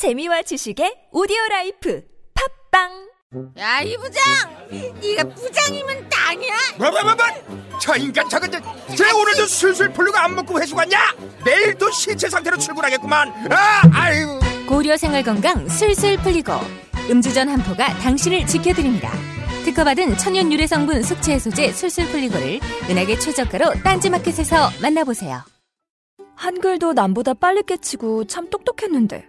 재미와 지식의 오디오 라이프 팝빵 야, 이 부장! 네가 부장이면 땅이야? 뭐뭐뭐뭐 저 인간 저건 저- 쟤 오늘도 술술 풀리고 안 먹고 회수 갔냐 내일도 신체 상태로 출근하겠구만 아 아유 고려 생활 건강 술술 풀리고 음주전 한포가 당신을 지켜드립니다. 특허받은 천연 유래 성분 숙취 해소제 술술 풀리고를 은하계 최저가로 딴지마켓에서 만나보세요. 한글도 남보다 빨리 깨치고 참 똑똑했는데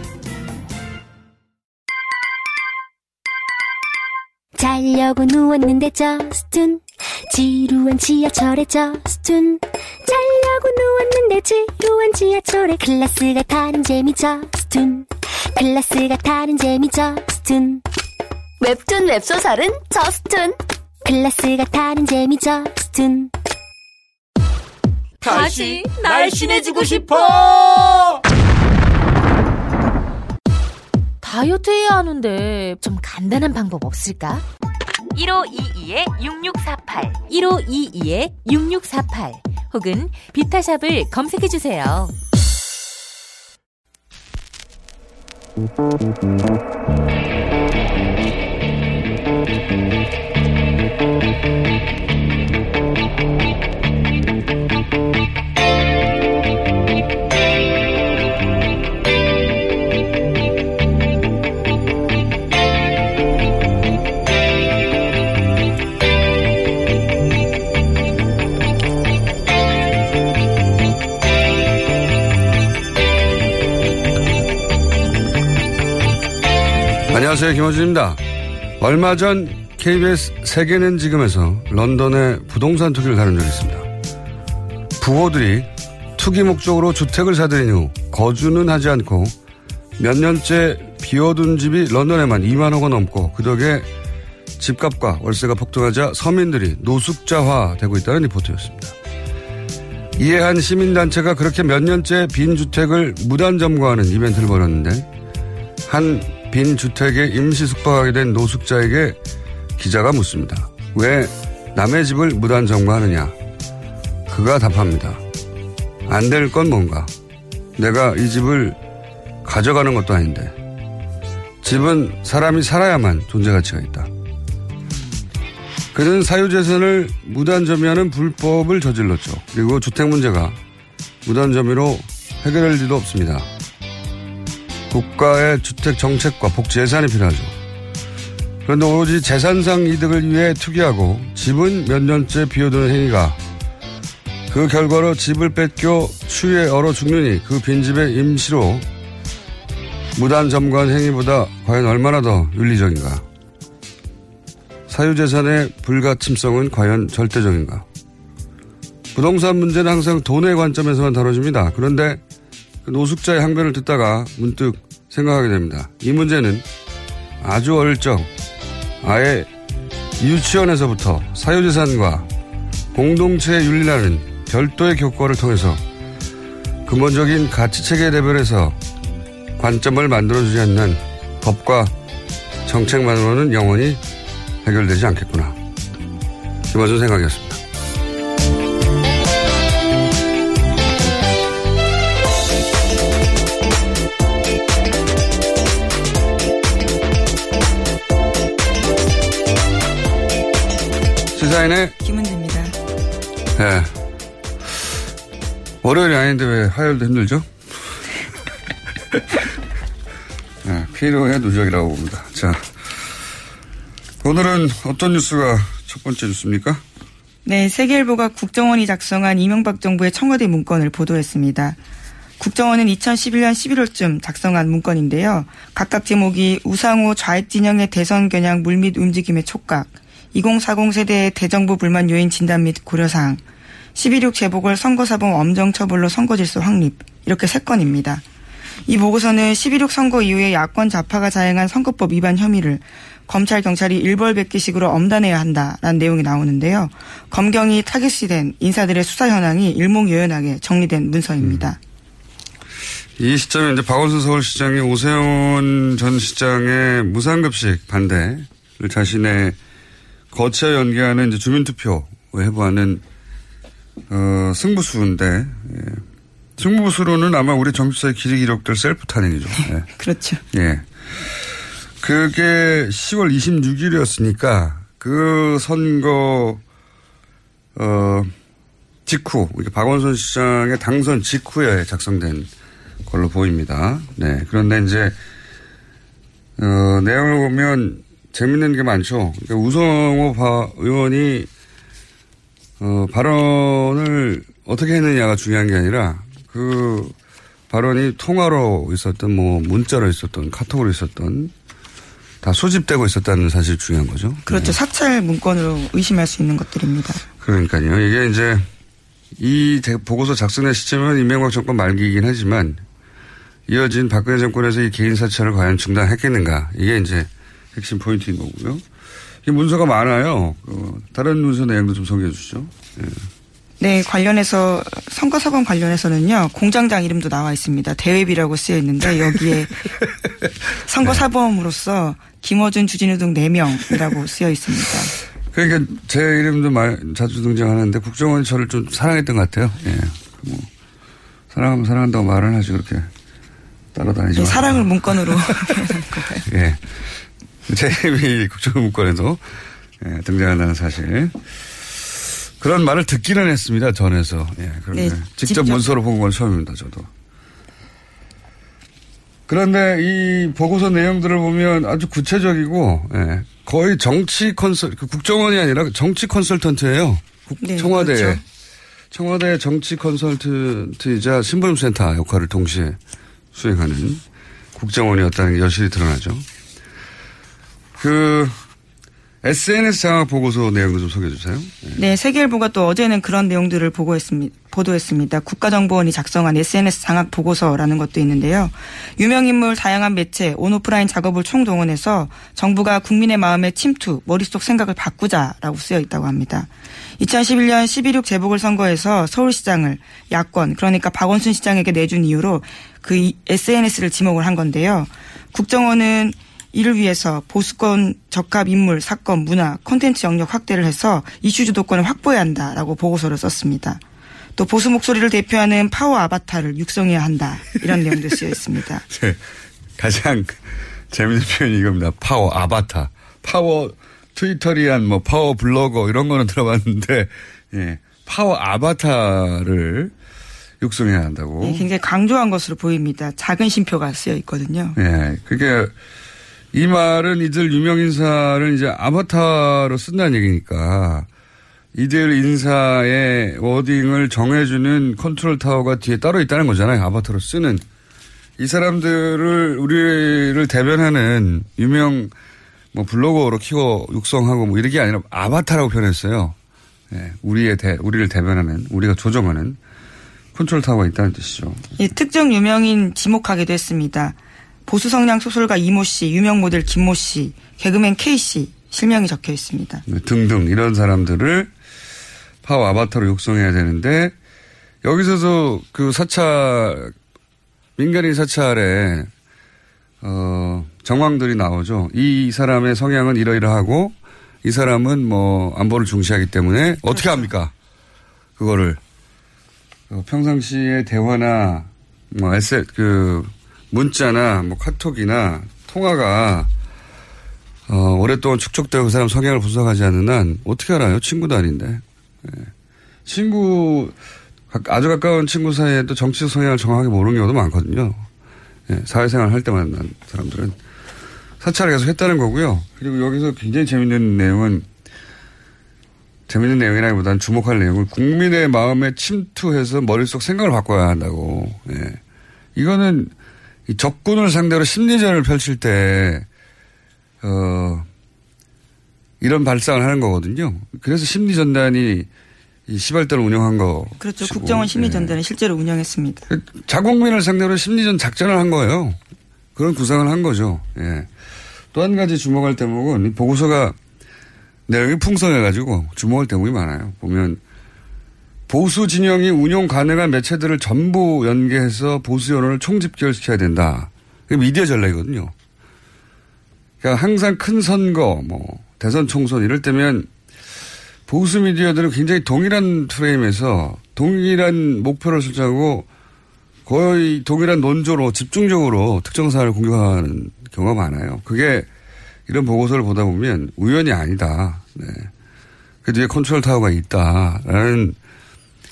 자려고 누웠는데 저스툰 지루한 지하철에 저스툰. 자려고 누웠는데 지루한 지하철에 클래스가 타는 재미 저스툰. 클래스가 타는 재미 저스툰. 웹툰 웹소설은 저스툰. 클래스가 타는 재미 저스툰. 다시 날씬해지고 싶어 다이어트 해야 하는데 좀 간단한 방법 없을까? 1522-6648 1522-6648 혹은 비타샵을 검색해 주세요. 안녕하세요. 김호준입니다. 얼마 전 KBS 세계는 지금에서 런던의 부동산 투기를 다룬 적이 있습니다. 부호들이 투기 목적으로 주택을 사들인 후 거주는 하지 않고 몇 년째 비워둔 집이 런던에만 2만 호가 넘고 그 덕에 집값과 월세가 폭등하자 서민들이 노숙자화되고 있다는 리포트였습니다. 이에 한 시민단체가 그렇게 몇 년째 빈 주택을 무단 점거하는 이벤트를 벌였는데 한 빈 주택에 임시 숙박하게 된 노숙자에게 기자가 묻습니다. 왜 남의 집을 무단 점거하느냐? 그가 답합니다. 안 될 건 뭔가? 내가 이 집을 가져가는 것도 아닌데. 집은 사람이 살아야만 존재 가치가 있다. 그는 사유재산을 무단 점유하는 불법을 저질렀죠. 그리고 주택 문제가 무단 점유로 해결할 리도 없습니다. 국가의 주택 정책과 복지 예산이 필요하죠. 그런데 오로지 재산상 이득을 위해 투기하고 집은 몇 년째 비워두는 행위가 그 결과로 집을 뺏겨 추위에 얼어 죽느니 그 빈집에 임시로 무단 점거한 행위보다 과연 얼마나 더 윤리적인가? 사유재산의 불가침성은 과연 절대적인가? 부동산 문제는 항상 돈의 관점에서만 다뤄집니다. 그런데 그 노숙자의 항변을 듣다가 문득 생각하게 됩니다. 이 문제는 아주 어릴 적 아예 유치원에서부터 사유재산과 공동체의 윤리라는 별도의 교과를 통해서 근본적인 가치 체계 레벨에서 관점을 만들어주지 않는 법과 정책만으로는 영원히 해결되지 않겠구나. 김어준 생각이었습니다. 시사인의 김은지입니다. 네. 월요일이 아닌데 왜 화요일도 힘들죠? 네, 피로의 누적이라고 봅니다. 자, 오늘은 어떤 뉴스가 첫 번째 뉴스입니까? 네, 세계일보가 국정원이 작성한 이명박 정부의 청와대 문건을 보도했습니다. 국정원은 2011년 11월쯤 작성한 문건인데요. 각각 제목이 우상호 좌익 진영의 대선 겨냥 물밑 움직임의 촉각, 2040 세대의 대정부 불만 요인 진단 및 고려사항, 11.6 재보궐 선거사범 엄정 처벌로 선거질서 확립 이렇게 세 건입니다. 이 보고서는 11.6 선거 이후에 야권 좌파가 자행한 선거법 위반 혐의를 검찰 경찰이 일벌백계식으로 엄단해야 한다라는 내용이 나오는데요. 검경이 타겟이 된 인사들의 수사 현황이 일목요연하게 정리된 문서입니다. 이 시점에 이제 박원순 서울시장이 오세훈 전 시장의 무상급식 반대를 자신의 거치와 연계하는 이제 주민투표에 해부하는 어, 승부수인데 예. 승부수로는 아마 우리 정치사의 길이 기록될 셀프 탄핵이죠. 예. 그렇죠. 예. 그게 10월 26일이었으니까 그 선거 어 직후 박원순 시장의 당선 직후에 작성된 걸로 보입니다. 네. 그런데 이제 어 내용을 보면 재밌는 게 많죠. 그러니까 우성호 의원이 어 발언을 어떻게 했느냐가 중요한 게 아니라 그 발언이 통화로 있었던 뭐 문자로 있었던 카톡으로 있었던 다 소집되고 있었다는 사실이 중요한 거죠. 그렇죠. 네. 사찰 문건으로 의심할 수 있는 것들입니다. 그러니까요. 이게 이제 이 보고서 작성의 시점은 이명박 정권 말기이긴 하지만 이어진 박근혜 정권에서 이 개인 사찰을 과연 중단했겠는가. 이게 이제 핵심 포인트인 거고요. 이 문서가 많아요. 어, 다른 문서 내용도 좀 소개해 주시죠. 네. 네, 관련해서 선거 사건 관련해서는요 공장장 이름도 나와 있습니다. 대회비라고 쓰여 있는데 여기에 선거 사범으로서 김어준, 주진우 등 4명이라고 쓰여 있습니다. 그러니까 제 이름도 말, 자주 등장하는데 국정원이 저를 좀 사랑했던 것 같아요. 예. 뭐 사랑하면 사랑한다고 말을 하지 그렇게 따라다니지 네, 사랑을 문건으로 예. 제 이름이 국정원 문건에도 예, 등장한다는 사실. 그런 말을 듣기는 했습니다. 전에서. 예, 그런데 네, 직접, 직접 문서로 본 건 처음입니다. 저도. 그런데 이 보고서 내용들을 보면 아주 구체적이고 예, 거의 정치 컨설 그 국정원이 아니라 정치 컨설턴트예요. 네, 청와대 그렇죠. 청와대 정치 컨설턴트이자 신보임센터 역할을 동시에 수행하는 국정원이었다는 게 여실히 드러나죠. 그 SNS 장학 보고서 내용도 좀 소개해 주세요. 네. 네, 세계일보가 또 어제는 그런 내용들을 보고했습니다. 보도했습니다. 국가정보원이 작성한 SNS 장학 보고서라는 것도 있는데요. 유명인물 다양한 매체 온오프라인 작업을 총동원해서 정부가 국민의 마음의 침투, 머릿속 생각을 바꾸자라고 쓰여 있다고 합니다. 2011년 11.6 재보궐선거에서 서울시장을 야권 그러니까 박원순 시장에게 내준 이유로 그 SNS를 지목을 한 건데요. 국정원은 이를 위해서 보수권 적합 인물, 사건, 문화, 콘텐츠 영역 확대를 해서 이슈 주도권을 확보해야 한다라고 보고서를 썼습니다. 또 보수 목소리를 대표하는 파워 아바타를 육성해야 한다. 이런 내용도 쓰여 있습니다. 네, 가장 재밌는 표현이 이겁니다. 파워 아바타. 파워 트위터리안 뭐 파워 블로거 이런 거는 들어봤는데 예. 파워 아바타를 육성해야 한다고. 네, 굉장히 강조한 것으로 보입니다. 작은 쉼표가 쓰여 있거든요. 예. 그게 이 말은 이들 유명 인사를 이제 아바타로 쓴다는 얘기니까 이들 인사의 wording을 정해주는 컨트롤 타워가 뒤에 따로 있다는 거잖아요. 아바타로 쓰는. 이 사람들을, 우리를 대변하는 유명 뭐 블로거로 키워 육성하고 뭐 이런 게 아니라 아바타라고 표현했어요. 네, 우리의 대, 우리를 대변하는, 우리가 조정하는 컨트롤 타워가 있다는 뜻이죠. 예, 특정 유명인 지목하기도 했습니다. 보수 성향 소설가 이모 씨, 유명 모델 김모 씨, 개그맨 K 씨 실명이 적혀 있습니다. 네, 등등 이런 사람들을 파워 아바타로 육성해야 되는데 여기서도 그 사찰 민간인 사찰에 어 정황들이 나오죠. 이 사람의 성향은 이러이러하고 이 사람은 뭐 안보를 중시하기 때문에 어떻게 그렇죠. 합니까? 그거를 어, 평상시에 대화나 뭐 에세 그 문자나 뭐 카톡이나 통화가 어, 오랫동안 축적되고 그 사람 성향을 분석하지 않는 한 어떻게 알아요? 친구도 아닌데. 예. 친구, 아주 가까운 친구 사이에도 정치적 성향을 정확하게 모르는 경우도 많거든요. 예. 사회생활 할 때 만 난 사람들은. 사찰을 계속 했다는 거고요. 그리고 여기서 굉장히 재밌는 내용은 재밌는 내용이라기보다는 주목할 내용은 국민의 마음에 침투해서 머릿속 생각을 바꿔야 한다고. 예. 이거는 이 적군을 상대로 심리전을 펼칠 때, 어, 이런 발상을 하는 거거든요. 그래서 심리전단이 이 시발대를 운영한 거. 그렇죠. 국정원 심리전단을 네. 실제로 운영했습니다. 자국민을 상대로 심리전 작전을 한 거예요. 그런 구상을 한 거죠. 예. 또 한 가지 주목할 대목은 이 보고서가 내용이 풍성해가지고 주목할 대목이 많아요. 보면 보수 진영이 운용 가능한 매체들을 전부 연계해서 보수 여론을 총집결시켜야 된다. 그게 미디어 전략이거든요. 그러니까 항상 큰 선거, 뭐 대선 총선 이럴 때면 보수 미디어들은 굉장히 동일한 프레임에서 동일한 목표를 설정하고 거의 동일한 논조로 집중적으로 특정 사안을 공격하는 경우가 많아요. 그게 이런 보고서를 보다 보면 우연이 아니다. 네. 그 뒤에 컨트롤 타워가 있다라는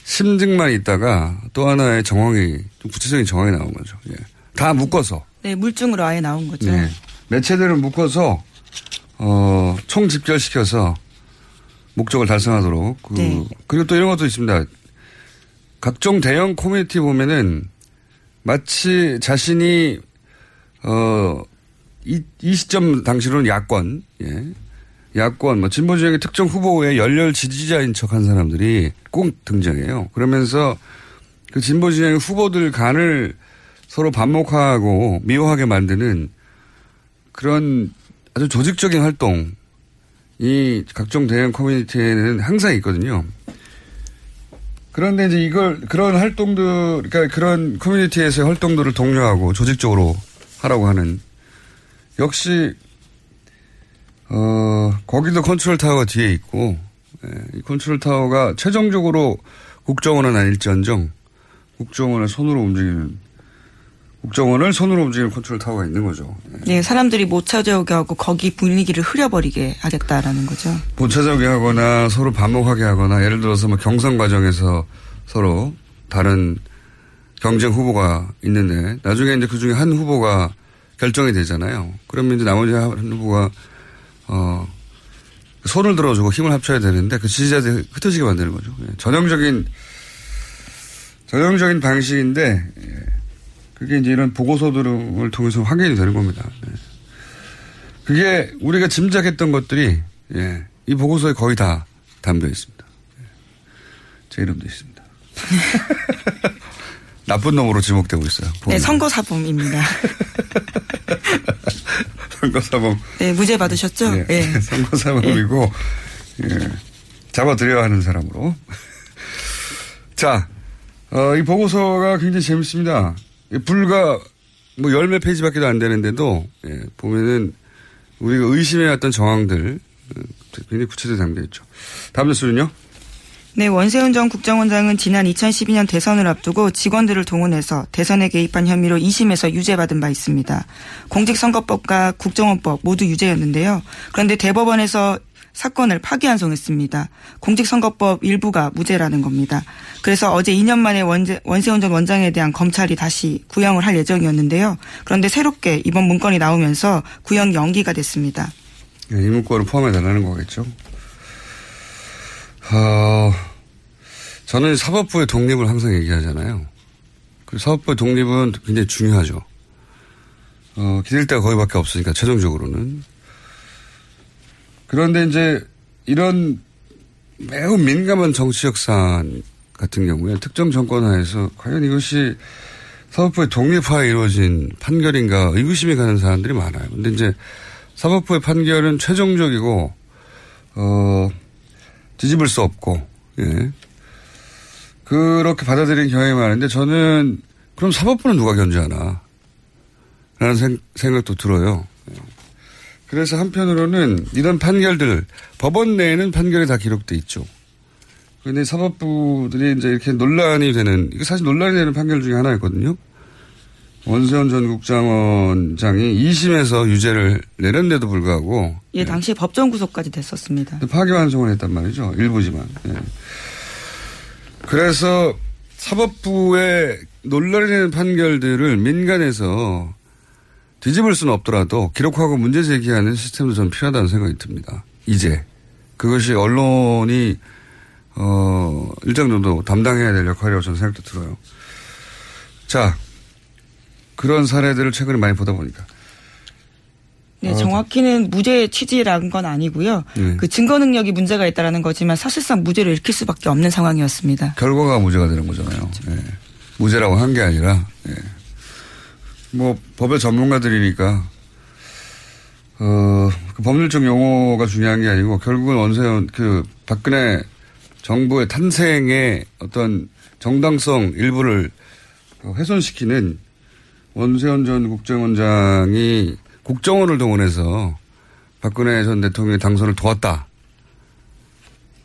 심증만 있다가 또 하나의 정황이 좀 구체적인 정황이 나온 거죠. 예. 다 묶어서. 네, 물증으로 아예 나온 거죠. 네. 매체들을 묶어서 어, 총 집결시켜서 목적을 달성하도록. 그, 네. 그리고 또 이런 것도 있습니다. 각종 대형 커뮤니티 보면은 마치 자신이 어, 이, 이 시점 당시로는 야권, 예. 야권, 뭐, 진보 지역의 특정 후보의 열렬 지지자인 척한 사람들이 꼭 등장해요. 그러면서 그 진보 진영의 후보들 간을 서로 반목하고 미워하게 만드는 그런 아주 조직적인 활동, 이 각종 대형 커뮤니티에는 항상 있거든요. 그런데 이제 이걸, 그런 활동들, 그러니까 그런 커뮤니티에서의 활동들을 독려하고 조직적으로 하라고 하는 역시 어 거기도 컨트롤 타워가 뒤에 있고 예, 이 컨트롤 타워가 최종적으로 국정원은 아닐지언정 국정원을 손으로 움직이는 국정원을 손으로 움직이는 컨트롤 타워가 있는 거죠. 예. 네, 사람들이 못 찾아오게 하고 거기 분위기를 흐려버리게 하겠다라는 거죠. 못 찾아오게 하거나 서로 반목하게 하거나 예를 들어서 뭐 경선 과정에서 서로 다른 경쟁 후보가 있는데 나중에 이제 그 중에 한 후보가 결정이 되잖아요. 그러면 이제 나머지 한 후보가 어 손을 들어주고 힘을 합쳐야 되는데 그 지지자들이 흩어지게 만드는 거죠. 예, 전형적인 전형적인 방식인데 예, 그게 이제 이런 보고서 들을 통해서 확인이 되는 겁니다. 네. 그게 우리가 짐작했던 것들이 예, 이 보고서에 거의 다 담겨 있습니다. 예, 제 이름도 있습니다. 나쁜 놈으로 지목되고 있어요. 네, 보면. 선거사범입니다. 선거사범. 네, 무죄 받으셨죠? 예, 네. 선거사범이고 예, 잡아들여야 하는 사람으로. 자, 어, 이 보고서가 굉장히 재밌습니다. 이 불과 뭐 열 몇 페이지밖에 안 되는데도 예, 보면은 우리가 의심해왔던 정황들 어, 굉장히 구체적으로 담겨 있죠. 다음 뉴스는요? 네, 원세훈 전 국정원장은 지난 2012년 대선을 앞두고 직원들을 동원해서 대선에 개입한 혐의로 2심에서 유죄받은 바 있습니다. 공직선거법과 국정원법 모두 유죄였는데요. 그런데 대법원에서 사건을 파기환송했습니다. 공직선거법 일부가 무죄라는 겁니다. 그래서 어제 2년 만에 원재, 원세훈 전 원장에 대한 검찰이 다시 구형을 할 예정이었는데요. 그런데 새롭게 이번 문건이 나오면서 구형 연기가 됐습니다. 예, 이 문건을 포함해 달라는 거겠죠. 어, 저는 사법부의 독립을 항상 얘기하잖아요. 그 사법부의 독립은 굉장히 중요하죠. 어, 기댈 데가 거기밖에 없으니까, 최종적으로는. 그런데 이제 이런 매우 민감한 정치적 사안 같은 경우에 특정 정권 하에서 과연 이것이 사법부의 독립화에 이루어진 판결인가 의구심이 가는 사람들이 많아요. 근데 이제 사법부의 판결은 최종적이고, 어, 뒤집을 수 없고, 예. 그렇게 받아들이는 경향이 많은데 저는 그럼 사법부는 누가 견제하나? 라는 생, 생각도 들어요. 예. 그래서 한편으로는 이런 판결들, 법원 내에는 판결이 다 기록돼 있죠. 근데 사법부들이 이제 이렇게 논란이 되는, 이거 사실 논란이 되는 판결 중에 하나였거든요. 원세훈 전 국장원장이 2심에서 유죄를 내렸는데도 불구하고 예, 당시에 법정 구속까지 됐었습니다. 파기환송을 했단 말이죠. 일부지만. 예. 그래서 사법부의 논란이 되는 판결들을 민간에서 뒤집을 수는 없더라도 기록하고 문제 제기하는 시스템도 좀 필요하다는 생각이 듭니다. 이제. 그것이 언론이, 어, 일정 정도 담당해야 될 역할이라고 저는 생각도 들어요. 자, 그런 사례들을 최근에 많이 보다 보니까. 네, 어, 정확히는 무죄 취지라는 건 아니고요. 네. 그 증거 능력이 문제가 있다라는 거지만 사실상 무죄를 일으킬 수밖에 없는 상황이었습니다. 결과가 무죄가 되는 거잖아요. 예. 무죄라고 한 게 아니라, 예. 뭐, 법의 전문가들이니까, 어, 그 법률적 용어가 중요한 게 아니고 결국은 원세훈 그 박근혜 정부의 탄생의 어떤 정당성 일부를 훼손시키는 원세훈 전 국정원장이 국정원을 동원해서 박근혜 전 대통령의 당선을 도왔다.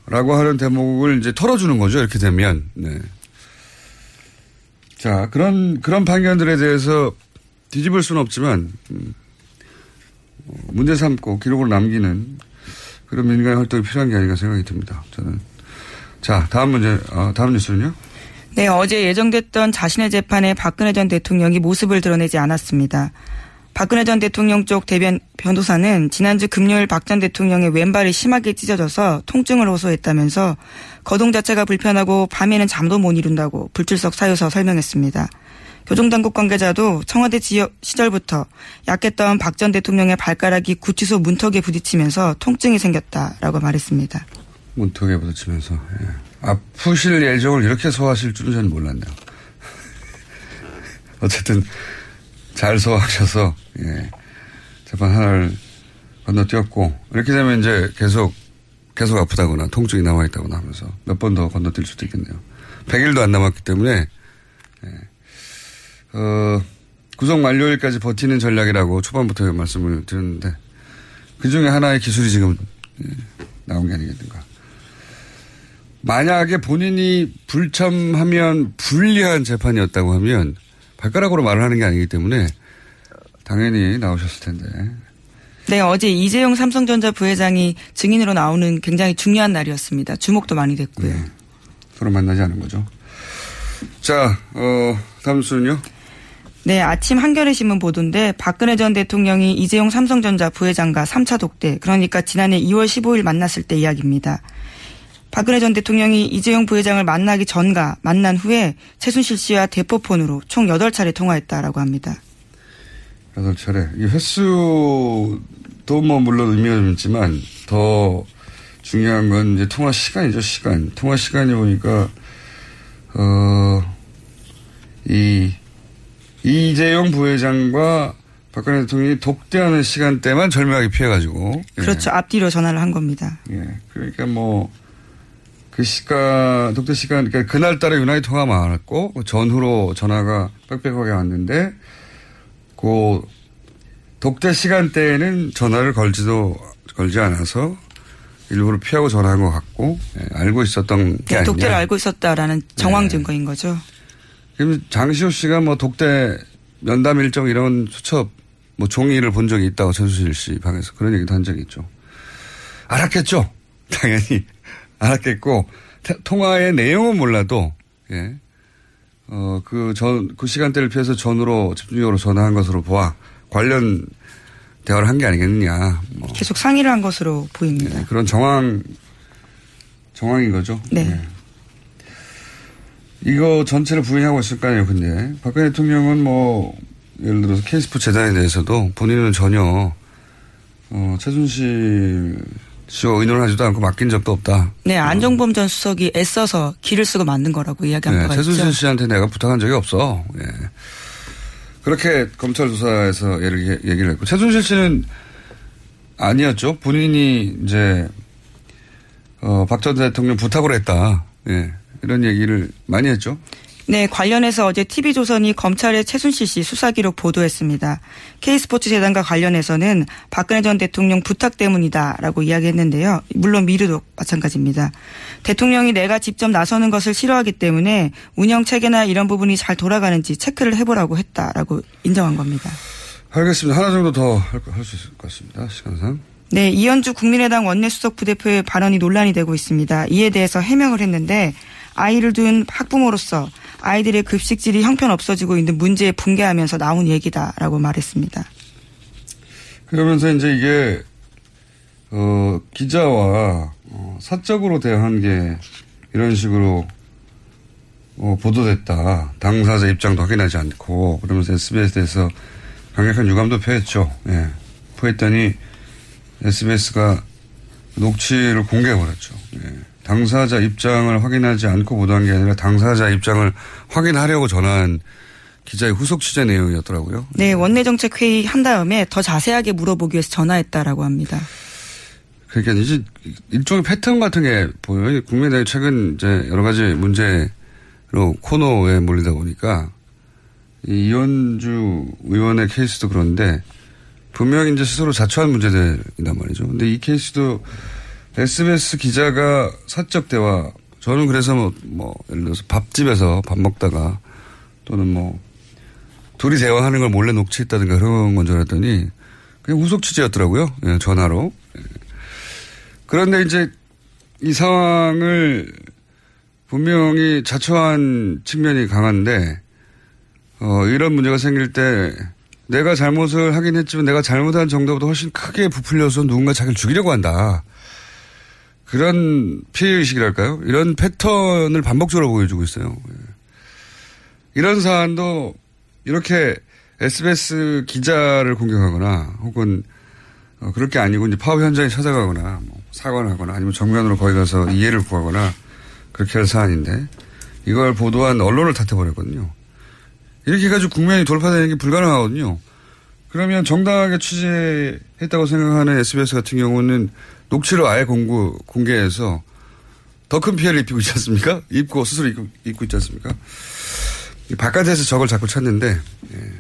라고 하는 대목을 이제 털어주는 거죠. 이렇게 되면. 네. 자, 그런, 그런 판결들에 대해서 뒤집을 수는 없지만, 음, 어, 문제 삼고 기록으로 남기는 그런 민간의 활동이 필요한 게 아닌가 생각이 듭니다. 저는. 자, 다음 문제, 어, 다음 뉴스는요? 네, 어제 예정됐던 자신의 재판에 박근혜 전 대통령이 모습을 드러내지 않았습니다. 박근혜 전 대통령 쪽 대변 변호사는 지난주 금요일 박 전 대통령의 왼발이 심하게 찢어져서 통증을 호소했다면서 거동 자체가 불편하고 밤에는 잠도 못 이룬다고 불출석 사유서 설명했습니다. 교정당국 관계자도 청와대 시절부터 약했던 박 전 대통령의 발가락이 구치소 문턱에 부딪히면서 통증이 생겼다라고 말했습니다. 문턱에 부딪히면서 예. 아프실 예정을 이렇게 소화하실 줄은 저는 몰랐네요. 어쨌든 잘 소화하셔서 예. 재판 하나를 건너뛰었고 이렇게 되면 이제 계속 계속 아프다거나 통증이 남아 있다거나 하면서 몇 번 더 건너뛸 수도 있겠네요. 100일도 안 남았기 때문에 예. 어, 구속 만료일까지 버티는 전략이라고 초반부터 말씀을 드렸는데 그 중에 하나의 기술이 지금 예, 나온 게 아니겠는가. 만약에 본인이 불참하면 불리한 재판이었다고 하면 발가락으로 말을 하는 게 아니기 때문에 당연히 나오셨을 텐데. 네, 어제 이재용 삼성전자 부회장이 증인으로 나오는 굉장히 중요한 날이었습니다. 주목도 많이 됐고요. 네, 서로 만나지 않은 거죠. 자, 어, 다음 수는요? 네, 아침 한겨레 신문 보도인데 박근혜 전 대통령이 이재용 삼성전자 부회장과 3차 독대, 그러니까 지난해 2월 15일 만났을 때 이야기입니다. 박근혜 전 대통령이 이재용 부회장을 만나기 전과 만난 후에 최순실 씨와 대포폰으로 총 8차례 통화했다라고 합니다. 8차례. 이 횟수도 뭐 물론 의미가 좀 있지만 더 중요한 건 이제 통화 시간이죠, 시간. 통화 시간이 보니까, 어, 이, 이재용 부회장과 박근혜 대통령이 독대하는 시간대만 절묘하게 피해가지고. 그렇죠. 예. 앞뒤로 전화를 한 겁니다. 예. 그러니까 뭐, 그 시간, 독대 시간, 그러니까 그날따라 유난히 통화가 많았고, 그 전후로 전화가 빽빽하게 왔는데, 그 독대 시간대에는 전화를 걸지도, 걸지 않아서 일부러 피하고 전화한 것 같고, 예, 알고 있었던 게 네, 아니냐. 독대를 알고 있었다라는 정황 네. 증거인 거죠. 그럼 장시호 씨가 뭐 독대 면담 일정 이런 수첩, 뭐 종이를 본 적이 있다고 최수실 씨 방에서 그런 얘기도 한 적이 있죠. 알았겠죠? 당연히. 알았겠고 통화의 내용은 몰라도 예. 어, 그 전, 그 시간대를 피해서 전으로 집중적으로 전화한 것으로 보아 관련 대화를 한 게 아니겠느냐. 뭐. 계속 상의를 한 것으로 보입니다. 예, 그런 정황, 정황인 거죠. 네. 예. 이거 전체를 부인하고 있을 거 아니에요, 근데. 박근혜 대통령은 뭐, 예를 들어서 케이스포 재단에 대해서도 본인은 전혀, 어, 최순실 씨와 의논하지도 않고 맡긴 적도 없다. 네, 안정범 전 수석이 애써서 길을 쓰고 만든 거라고 이야기한 네, 바가 있죠. 최순실 씨한테 내가 부탁한 적이 없어. 예. 그렇게 검찰 조사에서 얘기를 했고 최순실 씨는 아니었죠. 본인이 이제 어, 박 전 대통령 부탁으로 했다. 예. 이런 얘기를 많이 했죠. 네, 관련해서 어제 TV조선이 검찰의 최순실 씨 수사 기록 보도했습니다. K스포츠 재단과 관련해서는 박근혜 전 대통령 부탁 때문이다라고 이야기했는데요. 물론 미르도 마찬가지입니다. 대통령이 내가 직접 나서는 것을 싫어하기 때문에 운영 체계나 이런 부분이 잘 돌아가는지 체크를 해보라고 했다라고 인정한 겁니다. 알겠습니다. 하나 정도 더 할 수 있을 것 같습니다. 시간상. 네, 이현주 국민의당 원내수석 부대표의 발언이 논란이 되고 있습니다. 이에 대해서 해명을 했는데 아이를 둔 학부모로서 아이들의 급식질이 형편없어지고 있는 문제에 붕괴하면서 나온 얘기다라고 말했습니다. 그러면서 이제 이게 어, 기자와 어, 사적으로 대한 게 이런 식으로 어, 보도됐다. 당사자 입장도 확인하지 않고 그러면서 SBS에서 강력한 유감도 표했죠. 예. 표했더니 SBS가 녹취를 공개해버렸죠. 예. 당사자 입장을 확인하지 않고 보도한 게 아니라 당사자 입장을 확인하려고 전화한 기자의 후속 취재 내용이었더라고요. 네, 원내정책 회의 한 다음에 더 자세하게 물어보기 위해서 전화했다라고 합니다. 그러니까 이제 일종의 패턴 같은 게 보여요. 국민의당이 최근 이제 여러 가지 문제로 코너에 몰리다 보니까 이 이현주 의원의 케이스도 그런데 분명히 이제 스스로 자초한 문제들이란 말이죠. 근데 이 케이스도 SBS 기자가 사적 대화 저는 그래서 뭐, 뭐 예를 들어서 밥집에서 밥 먹다가 또는 뭐 둘이 대화하는 걸 몰래 녹취했다든가 그런 건 줄 알았더니 그냥 후속 취재였더라고요. 예, 전화로. 예. 그런데 이제 이 상황을 분명히 자초한 측면이 강한데 어, 이런 문제가 생길 때 내가 잘못을 하긴 했지만 내가 잘못한 정도보다 훨씬 크게 부풀려서 누군가 자기를 죽이려고 한다. 그런 피해의식이랄까요? 이런 패턴을 반복적으로 보여주고 있어요. 예. 이런 사안도 이렇게 SBS 기자를 공격하거나 혹은 어, 그럴 게 아니고 이제 파업 현장에 찾아가거나 뭐 사과를 하거나 아니면 정면으로 거기 가서 이해를 구하거나 그렇게 할 사안인데 이걸 보도한 언론을 탓해버렸거든요. 이렇게 해가지고 국면이 돌파되는 게 불가능하거든요. 그러면 정당하게 취재했다고 생각하는 SBS 같은 경우는 녹취를 아예 공고, 공개해서 더 큰 피해를 입히고 있지 않습니까? 입고, 스스로 입고, 입고 있지 않습니까? 바깥에서 적을 자꾸 찾는데, 예.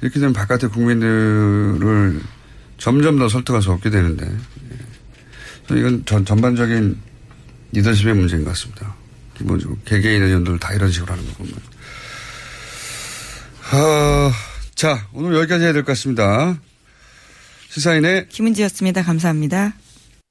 이렇게 되면 바깥의 국민들을 점점 더 설득할 수 없게 되는데, 예. 이건 전, 전반적인 리더십의 문제인 것 같습니다. 기본적으로 개개인 의원들 다 이런 식으로 하는 거 보면. 아, 자, 오늘 여기까지 해야 될 것 같습니다. 시사인의 김은지였습니다. 감사합니다.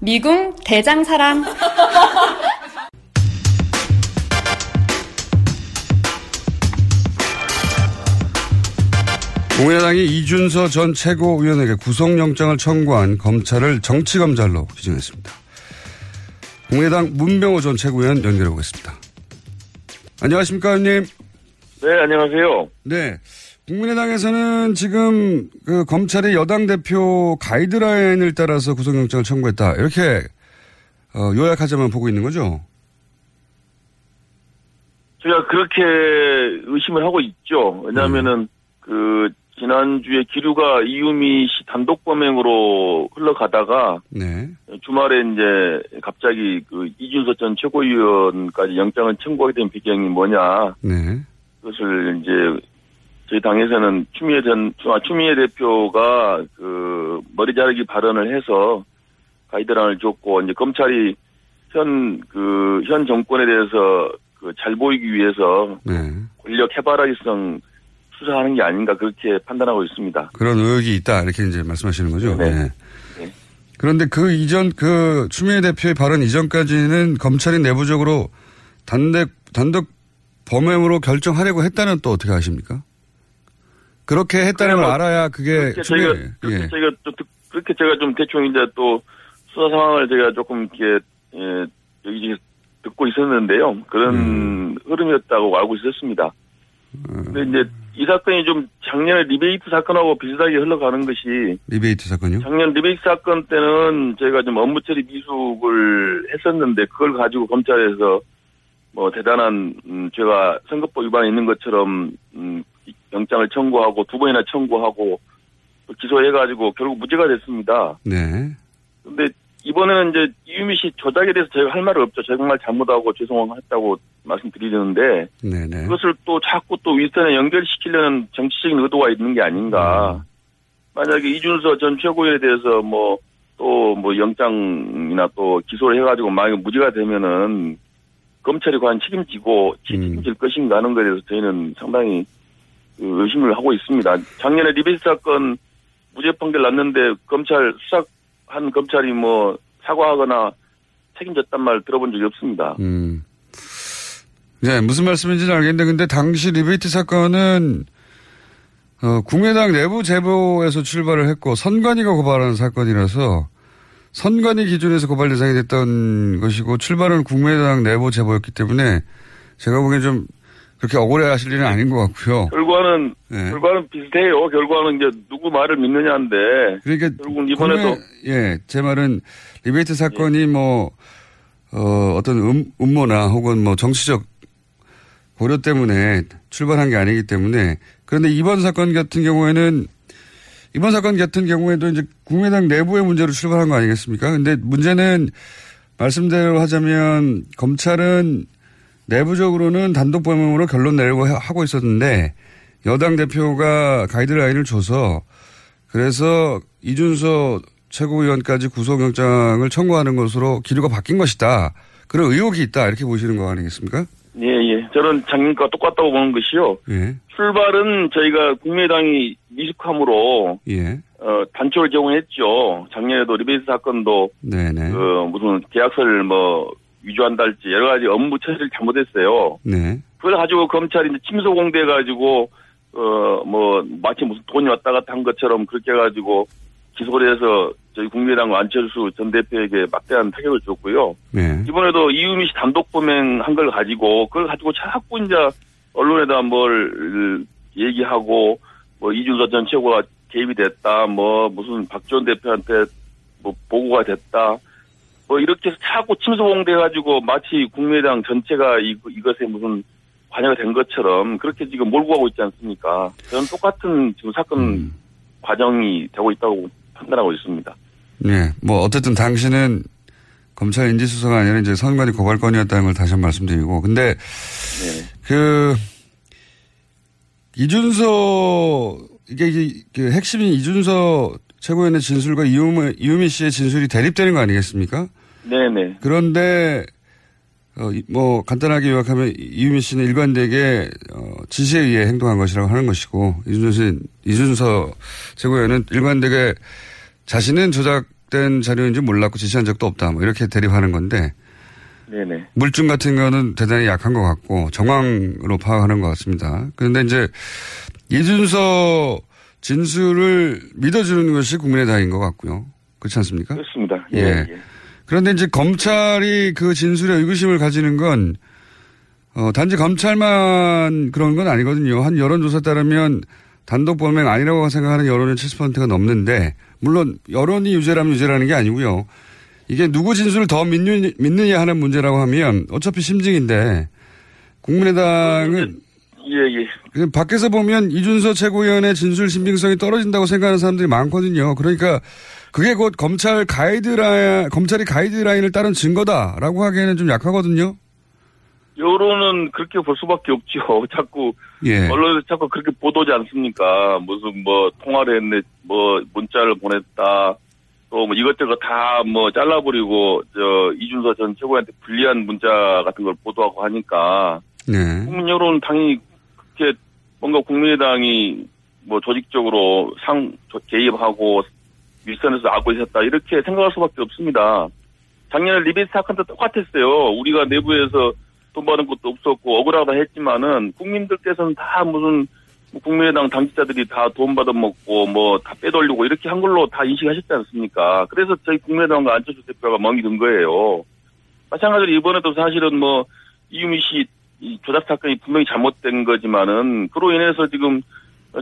미궁 대장사랑 국민의당이 이준서 전 최고위원에게 구속영장을 청구한 검찰을 정치검찰로 규정했습니다. 국민의당 문병호 전 최고위원 연결해 보겠습니다. 안녕하십니까, 의원님? 네, 안녕하세요. 네. 국민의당에서는 지금 그 검찰이 여당 대표 가이드라인을 따라서 구속영장을 청구했다. 이렇게 어, 요약하자면 보고 있는 거죠? 제가 그렇게 의심을 하고 있죠. 왜냐하면은 그 지난주에 기류가 이유미 씨 단독 범행으로 흘러가다가 네. 주말에 이제 갑자기 그 이준서 전 최고위원까지 영장을 청구하게 된 배경이 뭐냐 네. 그것을 이제 저희 당에서는 추미애 전 아, 추미애 대표가 그 머리 자르기 발언을 해서 가이드라인을 줬고 이제 검찰이 현 그 현 정권에 대해서 그 잘 보이기 위해서 네. 권력 해바라기성 수사하는 게 아닌가 그렇게 판단하고 있습니다. 그런 의혹이 있다. 이렇게 이제 말씀하시는 거죠? 네. 네. 그런데 그 이전, 그 추미애 대표의 발언 이전까지는 검찰이 내부적으로 단독, 단독 범행으로 결정하려고 했다는 또 어떻게 아십니까? 그렇게 했다는 걸 뭐 알아야 그게 그렇게 제가 그렇게 예. 제가 좀 듣- 그렇게 제가 좀 대충 이제 또 수사 상황을 제가 조금 이렇게 예, 여기 듣고 있었는데요. 그런 음. 흐름이었다고 알고 있었습니다. 근데 이제 이 사건이 좀 작년에 리베이트 사건하고 비슷하게 흘러가는 것이 리베이트 사건요? 작년 리베이트 사건 때는 저희가 좀 업무 처리 미숙을 했었는데 그걸 가지고 검찰에서 뭐 대단한 음, 죄가 선거법 위반이 있는 것처럼 음, 영장을 청구하고 두 번이나 청구하고 또 기소해가지고 결국 무죄가 됐습니다. 네. 근데 이번에는 이제 이유미 씨 조작에 대해서 저희가 할 말은 없죠. 정말 잘못하고 죄송했다고 말씀드리는데 네네. 그것을 또 자꾸 또 윗선에 연결시키려는 정치적인 의도가 있는 게 아닌가. 만약에 이준서 전 최고위에 대해서 뭐또뭐 영장이나 또 기소를 해가지고 만약에 무죄가 되면은 검찰이 과연 책임지고 책임질 것인가 하는 것에 대해서 저희는 상당히 그 의심을 하고 있습니다. 작년에 리베이트 사건 무죄 판결 났는데 검찰 수사한 검찰이 뭐 사과하거나 책임졌단 말 들어본 적이 없습니다. 음. 네, 무슨 말씀인지는 알겠는데, 근데 당시 리베이트 사건은, 어, 국민의당 내부 제보에서 출발을 했고, 선관위가 고발하는 사건이라서, 선관위 기준에서 고발 대상이 됐던 것이고, 출발은 국민의당 내부 제보였기 때문에, 제가 보기엔 좀, 그렇게 억울해 하실 일은 아닌 것 같고요. 결과는 네. 결과는 비슷해요. 결과는 이제 누구 말을 믿느냐인데 그러니까 결국은 이번에도 국내- 예, 제 말은 리베이트 사건이 뭐, 어, 어떤 음, 음모나 혹은 뭐 정치적 고려 때문에 출발한 게 아니기 때문에 그런데 이번 사건 같은 경우에는 이번 사건 같은 경우에도 이제 국민의당 내부의 문제로 출발한 거 아니겠습니까? 근데 문제는 말씀대로 하자면 검찰은 내부적으로는 단독 범행으로 결론 내려고 하- 하고 있었는데 여당 대표가 가이드라인을 줘서 그래서 이준서 최고위원까지 구속영장을 청구하는 것으로 기류가 바뀐 것이다. 그런 의혹이 있다. 이렇게 보시는 거 아니겠습니까? 예, 예. 저는 작년과 똑같다고 보는 것이요. 예. 출발은 저희가 국민의당이 미숙함으로 예. 어, 단초를 제공했죠. 작년에도 리베이스 사건도 네네. 그 무슨 계약서를 뭐 위조한다 할지 여러 가지 업무 처리를 잘못했어요. 네. 그걸 가지고 검찰이 이제 침소 공대 가지고 어 뭐 마치 무슨 돈이 왔다 갔다 한 것처럼 그렇게 해가지고 기소를 해서 저희 국민의당 안철수 전 대표에게 막대한 타격을 줬고요. 네. 이번에도 이유미 씨 단독 범행한 걸 가지고 그걸 가지고 자꾸 이제 언론에다 뭘 얘기하고 뭐 이준서 전 최고가 개입이 됐다 뭐 무슨 박지원 대표한테 뭐 보고가 됐다 뭐 이렇게 해서 자꾸 침소봉대 가지고 마치 국민의당 전체가 이, 이것에 무슨 관여가 된 것처럼 그렇게 지금 몰고 가고 있지 않습니까? 저는 똑같은 지금 사건 과정이 되고 있다고 판단하고 있습니다. 네. 뭐 어쨌든 당신은 검찰 인지수사가 아니라 이제 선관위 고발건이었다는 걸 다시 한 번 말씀드리고 근데 그 이준서 이게 이게 그 핵심이 이준서 최고위원의 진술과 이유미, 이유미 씨의 진술이 대립되는 거 아니겠습니까? 네네. 그런데 어, 이- 뭐 간단하게 요약하면 이유미 씨는 일관되게 어, 지시에 의해 행동한 것이라고 하는 것이고 이준서 이준서 최고위원은 일관되게 자신은 조작된 자료인지 몰랐고 지시한 적도 없다. 뭐 이렇게 대립하는 건데 네네. 물증 같은 거는 대단히 약한 것 같고 정황으로 파악하는 것 같습니다. 그런데 이제 이준서 진술을 믿어주는 것이 국민의 당인 것 같고요. 그렇지 않습니까? 그렇습니다. 예. 예. 예. 그런데 이제 검찰이 그 진술에 의구심을 가지는 건, 어, 단지 검찰만 그런 건 아니거든요. 한 여론조사 따르면 단독 범행 아니라고 생각하는 여론은 70%가 넘는데, 물론 여론이 유죄라면 유죄라는 게 아니고요. 이게 누구 진술을 더 믿느, 믿느냐 하는 문제라고 하면 어차피 심증인데, 국민의당은 예, 예. 그 밖에서 보면 이준서 최고위원의 진술 신빙성이 떨어진다고 생각하는 사람들이 많거든요. 그러니까 그게 곧 검찰 가이드라인, 검찰이 가이드라인을 따른 증거다라고 하기에는 좀 약하거든요. 여론은 그렇게 볼 수밖에 없죠. 자꾸 예. 언론에서 자꾸 그렇게 보도지 않습니까? 무슨 뭐 통화를 했네, 뭐 문자를 보냈다, 또 뭐 이것저것 다 뭐 잘라버리고 저 이준서 전 최고한테 불리한 문자 같은 걸 보도하고 하니까 네. 국민 여론은 당연히 그렇게 뭔가 국민의당이 뭐 조직적으로 상 조- 개입하고 윗선에서 악고 있었다 이렇게 생각할 수밖에 없습니다. 작년에 리베이스 사건 때 똑같았어요. 우리가 내부에서 돈 받은 것도 없었고 억울하다 했지만은 국민들께서는 다 무슨 뭐 국민의당 당직자들이 다 돈 받아먹고 뭐 다 빼돌리고 이렇게 한 걸로 다 인식하셨지 않습니까? 그래서 저희 국민의당과 안철수 대표가 멍이 든 거예요. 마찬가지로 이번에도 사실은 뭐 이유미 씨 이 조작 사건이 분명히 잘못된 거지만은 그로 인해서 지금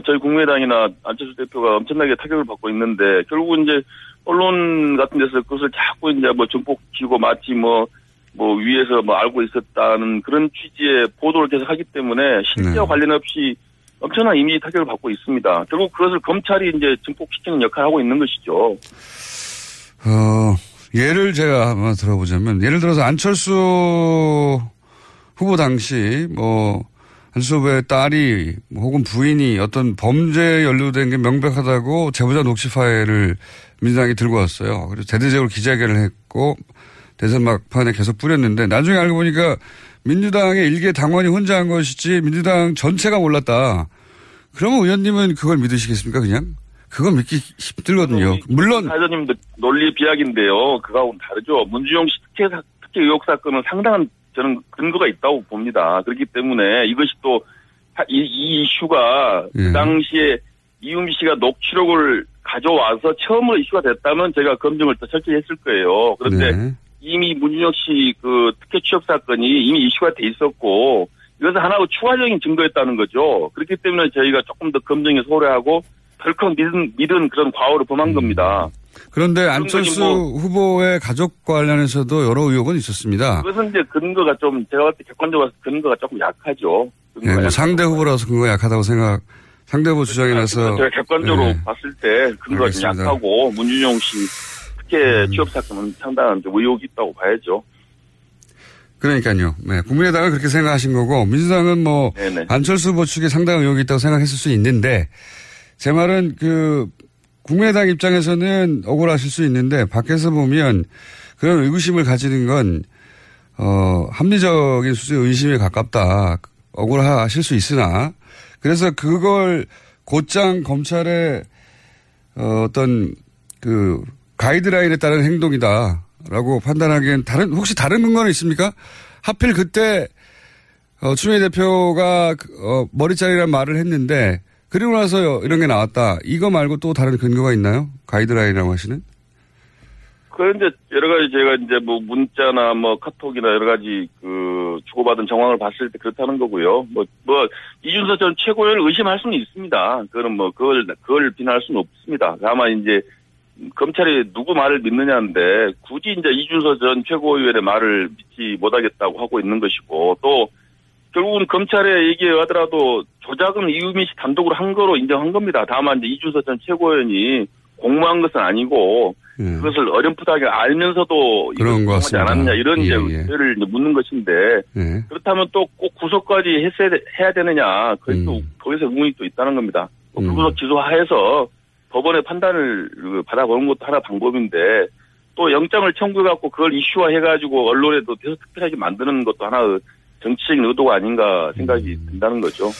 저희 국민의당이나 안철수 대표가 엄청나게 타격을 받고 있는데 결국 이제 언론 같은 데서 그것을 자꾸 이제 뭐 정복치고 마치 뭐, 뭐 위에서 뭐 알고 있었다는 그런 취지의 보도를 계속 하기 때문에 실제와 네. 관련 없이 엄청난 이미지 타격을 받고 있습니다. 결국 그것을 검찰이 이제 증폭시키는 역할을 하고 있는 것이죠. 어, 예를 제가 한번 들어보자면, 예를 들어서 안철수 후보 당시, 뭐, 안철수 후보의 딸이 뭐 혹은 부인이 어떤 범죄에 연루된 게 명백하다고 제보자 녹취 파일을 민주당이 들고 왔어요. 그래서 대대적으로 기자회견을 했고, 대선 막판에 계속 뿌렸는데, 나중에 알고 보니까 민주당의 일개 당원이 혼자 한 것이지 민주당 전체가 몰랐다. 그러면 의원님은 그걸 믿으시겠습니까, 그냥? 그건 믿기 힘들거든요. 물론 사장님 논리 비약인데요. 그거하고는 다르죠. 문주용 씨 특혜, 사- 특혜 의혹 사건은 상당한 저는 근거가 있다고 봅니다. 그렇기 때문에 이것이 또 이, 이 이슈가 예. 그 당시에 이umi 씨가 녹취록을 가져와서 처음으로 이슈가 됐다면 제가 검증을 더 철저히 했을 거예요. 그런데 네. 이미 문준혁 씨 그 특혜 취업 사건이 이미 이슈가 돼 있었고 이것은 하나의 추가적인 증거였다는 거죠. 그렇기 때문에 저희가 조금 더 검증에 소홀해하고 덜컥 믿은, 믿은 그런 과오를 범한 겁니다. 그런데 그런 안철수 뭐. 후보의 가족 관련해서도 여러 의혹은 있었습니다. 그것은 이제 근거가 좀 제가 볼때 객관적으로 근거가 조금 약하죠. 예, 뭐 상대 후보라서 근거 약하다고 생각, 상대 후보 주장이라서. 제가 객관적으로 예. 봤을 때 근거가 좀. 약하고 문준용 씨 특혜 취업 사건은 상당한 좀 의혹이 있다고 봐야죠. 그러니까요. 네, 국민의당은 그렇게 생각하신 거고, 민주당은 뭐, 네네. 안철수 후보 측에 상당한 의혹이 있다고 생각했을 수 있는데, 제 말은 그, 국민의당 입장에서는 억울하실 수 있는데, 밖에서 보면 그런 의구심을 가지는 건, 어, 합리적인 수준의 의심에 가깝다. 억울하실 수 있으나, 그래서 그걸 곧장 검찰의 어, 어떤 그 가이드라인에 따른 행동이다라고 판단하기엔 다른 혹시 다른 근거는 있습니까? 하필 그때 어, 추미애 대표가 그, 어, 머리짜리란 말을 했는데 그리고 나서 이런 게 나왔다. 이거 말고 또 다른 근거가 있나요? 가이드라인이라고 하시는? 그런데 여러 가지 제가 이제 뭐 문자나 뭐 카톡이나 여러 가지 그 주고받은 정황을 봤을 때 그렇다는 거고요. 뭐, 뭐, 이준서 전 최고위원을 의심할 수는 있습니다. 그거는 뭐, 그걸, 그걸 비난할 수는 없습니다. 다만 이제 검찰이 누구 말을 믿느냐인데 굳이 이제 이준서 전 최고위원의 말을 믿지 못하겠다고 하고 있는 것이고 또 결국은 검찰에 얘기하더라도 조작은 이유미 씨 단독으로 한 거로 인정한 겁니다. 다만 이제 이준서 전 최고위원이 공모한 것은 아니고 그것을 어렴풋하게 알면서도 예. 그런 것 같습니다. 않았느냐 이런 예, 예. 의뢰를 이제 묻는 것인데 네. 그렇다면 또 꼭 구속까지 했어야 돼- 해야 되느냐 거기 또 음. 거기서 의문이 또 있다는 겁니다. 뭐 불구속 기소하에서 법원의 판단을 그 받아보는 것도 하나 방법인데 또 영장을 청구해갖고 그걸 이슈화 해가지고 언론에도 계속 특별하게 만드는 것도 하나의 정치적인 의도가 아닌가 생각이 음. 든다는 거죠.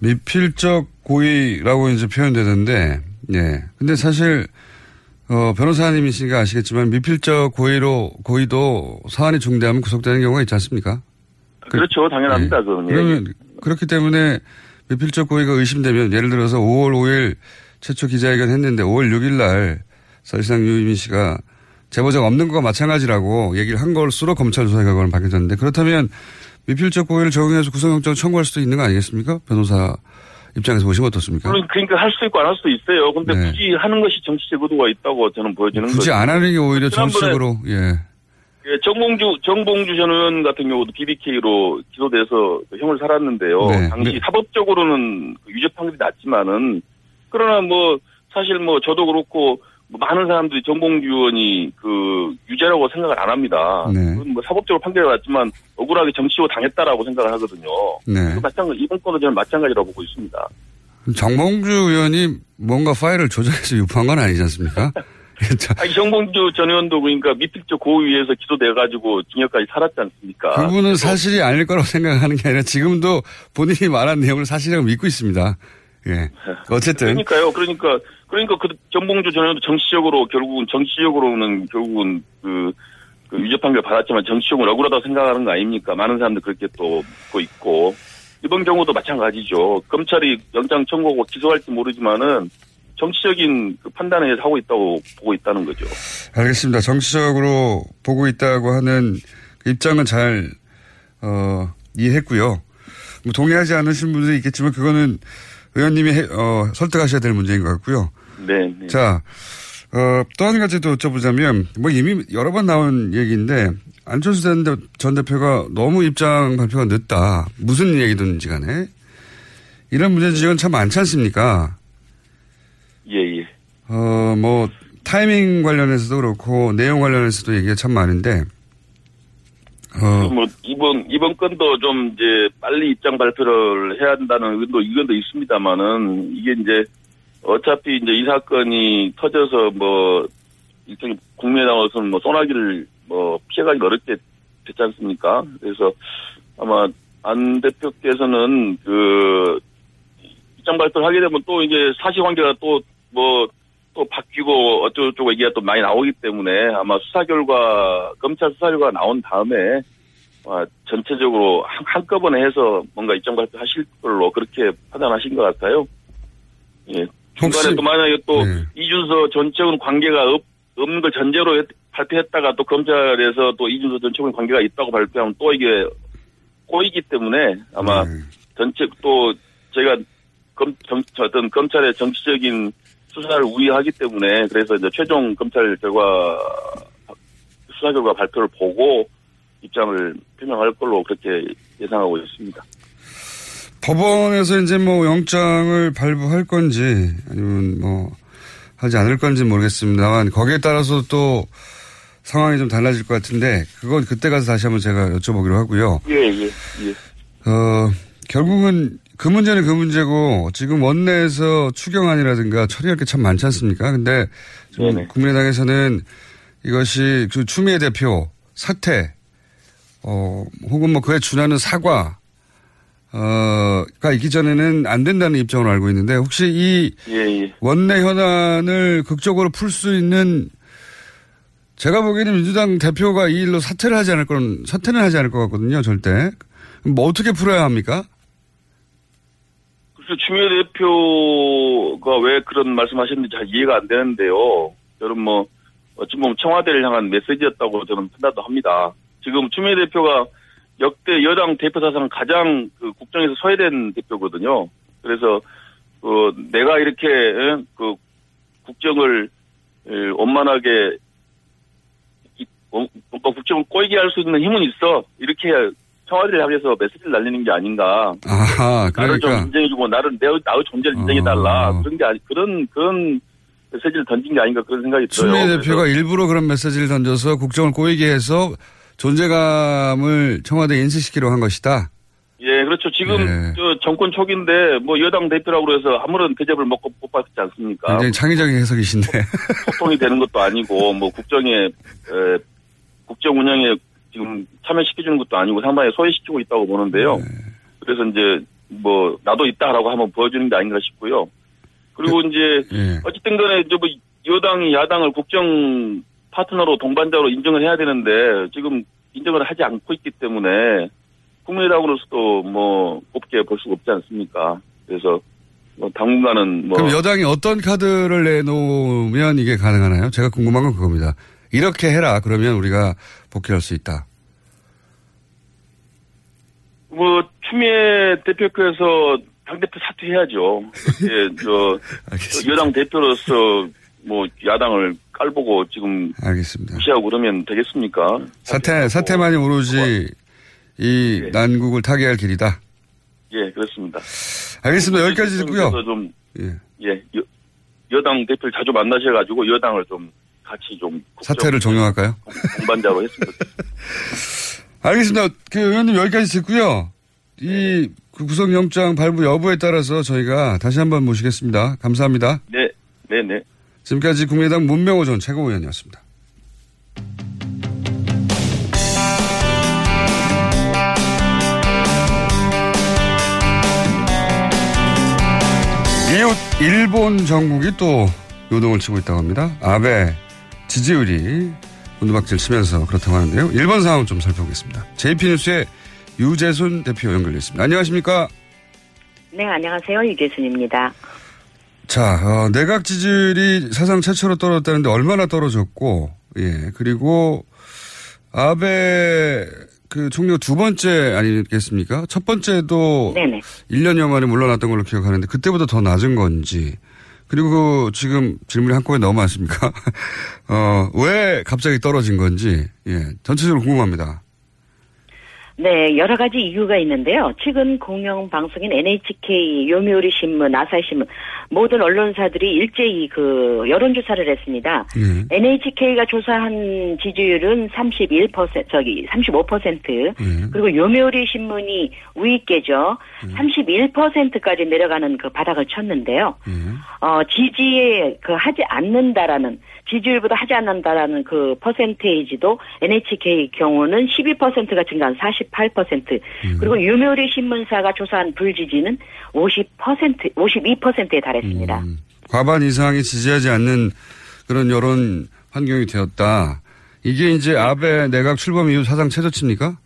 미필적 고의라고 이제 표현되는데, 예. 근데 사실, 어, 변호사님이시니까 아시겠지만 미필적 고의로, 고의도 사안이 중대하면 구속되는 경우가 있지 않습니까? 그렇죠, 당연합니다. 그건 예. 그러면 그렇기 때문에 미필적 고의가 의심되면 예를 들어서 5월 5일 최초 기자회견 했는데 5월 6일 날 사실상 유이민 씨가 제보자가 없는 것과 마찬가지라고 얘기를 한 걸수록 검찰 조사 결과는 밝혀졌는데 그렇다면 미필적 고의를 적용해서 구속영장 청구할 수도 있는 거 아니겠습니까? 변호사 입장에서 보시면 어떻습니까? 물론 그러니까 할수 있고 안 할 수도 있어요. 근데 네. 굳이 하는 것이 정치적 의도가 있다고 저는 보여지는 거죠. 굳이 안 하는 게 오히려 정치적으로 예. 예, 정봉주 정봉주 전 의원 같은 경우도 BBK로 기소돼서 형을 살았는데요. 네. 당시 네. 사법적으로는 그 유죄 판결이 났지만은 그러나 뭐 사실 뭐 저도 그렇고 뭐 많은 사람들이 정봉주 의원이 그 유죄라고 생각을 안 합니다. 네. 뭐 사법적으로 판결이 났지만 억울하게 정치로 당했다라고 생각을 하거든요. 네. 그 마찬가지 이번 건도 저는 마찬가지라고 보고 있습니다. 정봉주 의원이 뭔가 파일을 조작해서 유포한 건 아니지 않습니까? 아니 정봉주 전 의원도 그러니까 미필적 고의에서 기소돼가지고 징역까지 살았지 않습니까? 그분은 사실이 아닐 거라고 생각하는 게 아니라 지금도 본인이 말한 내용을 사실이라고 믿고 있습니다. 예. 어쨌든. 그러니까요. 그러니까 그러니까 그 정봉주 전 의원도 정치적으로 결국은 정치적으로는 결국은 그, 그 유죄 판결 받았지만 정치적으로 억울하다고 생각하는 거 아닙니까? 많은 사람들 그렇게 또 믿고 있고 이번 경우도 마찬가지죠. 검찰이 영장 청구하고 기소할지 모르지만은 정치적인 그 판단을 해서 하고 있다고 보고 있다는 거죠. 알겠습니다. 정치적으로 보고 있다고 하는 그 입장은 잘, 어, 이해했고요. 뭐 동의하지 않으신 분들이 있겠지만 그거는 의원님이 해, 어, 설득하셔야 될 문제인 것 같고요. 네. 네. 자, 어, 또 한 가지 더 여쭤보자면, 뭐 이미 여러 번 나온 얘기인데, 안철수 전, 대, 전 대표가 너무 입장 발표가 늦다. 무슨 얘기든지 간에. 이런 문제 지적은 참 많지 않습니까? 예, 예. 어, 뭐, 타이밍 관련해서도 그렇고, 내용 관련해서도 얘기가 참 많은데, 어, 뭐 이번 이번 건도 좀 이제 빨리 입장 발표를 해야 한다는 의견도 의견도 있습니다만은 이게 이제 어차피 이제 이 사건이 터져서 뭐 일종의 국민의당으로서는 뭐 소나기를 뭐 피해가기 어렵게 됐지 않습니까? 그래서 아마 안 대표께서는 그 입장 발표를 하게 되면 또 이게 사실관계가 또 뭐 또 바뀌고 어쩌고저쩌고 얘기가 또 많이 나오기 때문에 아마 수사 결과 검찰 수사 결과 나온 다음에 아, 전체적으로 한, 한꺼번에 해서 뭔가 입장 발표하실 걸로 그렇게 판단하신 것 같아요. 예. 중간에 또 만약에 또 이준서 전 최고는 관계가 없, 없는 걸 전제로 했- 발표했다가 또 검찰에서 또 이준서 전 최고는 관계가 있다고 발표하면 또 이게 꼬이기 때문에 아마 전체 또 저희가 검, 정, 저 어떤 검찰의 정치적인 수사를 우위하기 때문에 그래서 이제 최종 검찰 결과 수사 결과 발표를 보고 입장을 표명할 걸로 그렇게 예상하고 있습니다. 법원에서 이제 뭐 영장을 발부할 건지, 아니면 뭐, 하지 않을 건지 모르겠습니다만, 거기에 따라서 또 상황이 좀 달라질 것 같은데, 그건 그때 가서 다시 한번 제가 여쭤보기로 하고요. 예, 예, 예. 어, 결국은 그 문제는 그 문제고 지금 원내에서 추경안이라든가 처리할 게 참 많지 않습니까? 근데. 국민의당에서는 이것이 그 추미애 대표 사퇴, 어, 혹은 뭐 그에 준하는 사과, 어, 가 있기 전에는 안 된다는 입장으로 알고 있는데 혹시 이 예, 예. 원내 현안을 극적으로 풀 수 있는 제가 보기에는 민주당 대표가 이 일로 사퇴를 하지 않을 건, 사퇴는 하지 않을 것 같거든요, 절대. 뭐 어떻게 풀어야 합니까? 그래서 추미애 대표가 왜 그런 말씀하셨는지 잘 이해가 안 되는데요. 저는 뭐 어찌 보면 청와대를 향한 메시지였다고 저는 판단도 합니다. 지금 추미애 대표가 역대 여당 대표 사상 가장 그 국정에서 소외된 대표거든요. 그래서 그 내가 이렇게 예, 그 국정을 예, 원만하게 이- 어, 국정을 꼬이게 할 수 있는 힘은 있어. 이렇게 청와대를 향해서 메시지를 날리는 게 아닌가. 아하, 나를 좀 그러니까. 인정해주고 나를 내 나의 존재를 인정해달라 그런 게 아니 그런 그런 메시지를 던진 게 아닌가 그런 생각이 들어요. 추미애 대표가 일부러 그런 메시지를 던져서 국정을 꼬이게 해서 존재감을 청와대에 인식시키려고 한 것이다. 예 그렇죠. 지금 네. 저 정권 초기인데 뭐 여당 대표라고 해서 아무런 대접을 먹고 못 받지 않습니까? 굉장히 창의적인 해석이신데. 소통이 되는 것도 아니고 뭐 국정에 에, 국정 운영에 지금 참여시켜주는 것도 아니고 상당히 소외시키고 있다고 보는데요. 그래서 이제 뭐 나도 있다라고 한번 보여주는 게 아닌가 싶고요. 그리고 이제 예. 어쨌든 간에 이제 뭐 여당이 야당을 국정 파트너로 동반자로 인정을 해야 되는데 지금 인정을 하지 않고 있기 때문에 국민의당으로서도 뭐 곱게 볼 수가 없지 않습니까? 그래서 뭐 당분간은 뭐 그럼 여당이 어떤 카드를 내놓으면 이게 가능하나요? 제가 궁금한 건 그겁니다. 이렇게 해라. 그러면 우리가 복귀할 수 있다. 뭐 추미애 대표께서 당대표 사퇴해야죠. 예, 저 여당 대표로서 뭐 야당을 깔보고 지금 알겠습니다. 무시하고 그러면 되겠습니까? 사태, 사태만이 오로지 이 예. 난국을 타개할 길이다. 예, 그렇습니다. 알겠습니다. 여기까지 듣고요. 좀 예. 예, 여, 여당 대표를 자주 만나셔가지고 여당을 좀 같이 좀 사태를 종용할까요? 동반자로 했으면 알겠습니다. 그 의원님 여기까지 듣고요. 이그 구속영장 발부 여부에 따라서 저희가 다시 한번 모시겠습니다. 감사합니다. 네, 네, 네. 지금까지 국민의당 문명호 전 최고위원이었습니다. 이웃 일본 정국이 또 요동을 치고 있다고 합니다. 아베 지지율이 문두박질 치면서 그렇다고 하는데요. 일본 상황 좀 살펴보겠습니다. JP뉴스의 유재순 대표 연결됐습니다. 안녕하십니까? 네, 안녕하세요. 유재순입니다. 자, 어, 내각 지지율이 사상 최초로 떨어졌다는데 얼마나 떨어졌고, 예, 그리고 아베 그 총리가 두 번째 아니겠습니까? 첫 번째도 네네. 1년여 만에 물러났던 걸로 기억하는데 그때보다 더 낮은 건지 그리고 그 지금 질문이 한꺼번에 너무 많습니까? 어, 왜 갑자기 떨어진 건지 예, 전체적으로 궁금합니다. 네, 여러 가지 이유가 있는데요. 최근 공영방송인 NHK, 요미우리 신문, 아사히 신문 모든 언론사들이 일제히 그 여론조사를 했습니다. 예. NHK가 조사한 지지율은 31% 저기 35% 그리고 요미우리 신문이 우위께죠. 31%까지 내려가는 그 바닥을 쳤는데요. 어 지지에 그 하지 않는다라는 지지율보다 하지 않는다라는 그 퍼센테이지도 NHK 경우는 12%가 증가한 48% 그리고 요미우리 신문사가 조사한 불지지는 50% 52%에 달했 습니다. 과반 이상이 지지하지 않는 그런 여론 환경이 되었다. 이게 이제 아베 내각 출범 이후 사상 최저치입니까?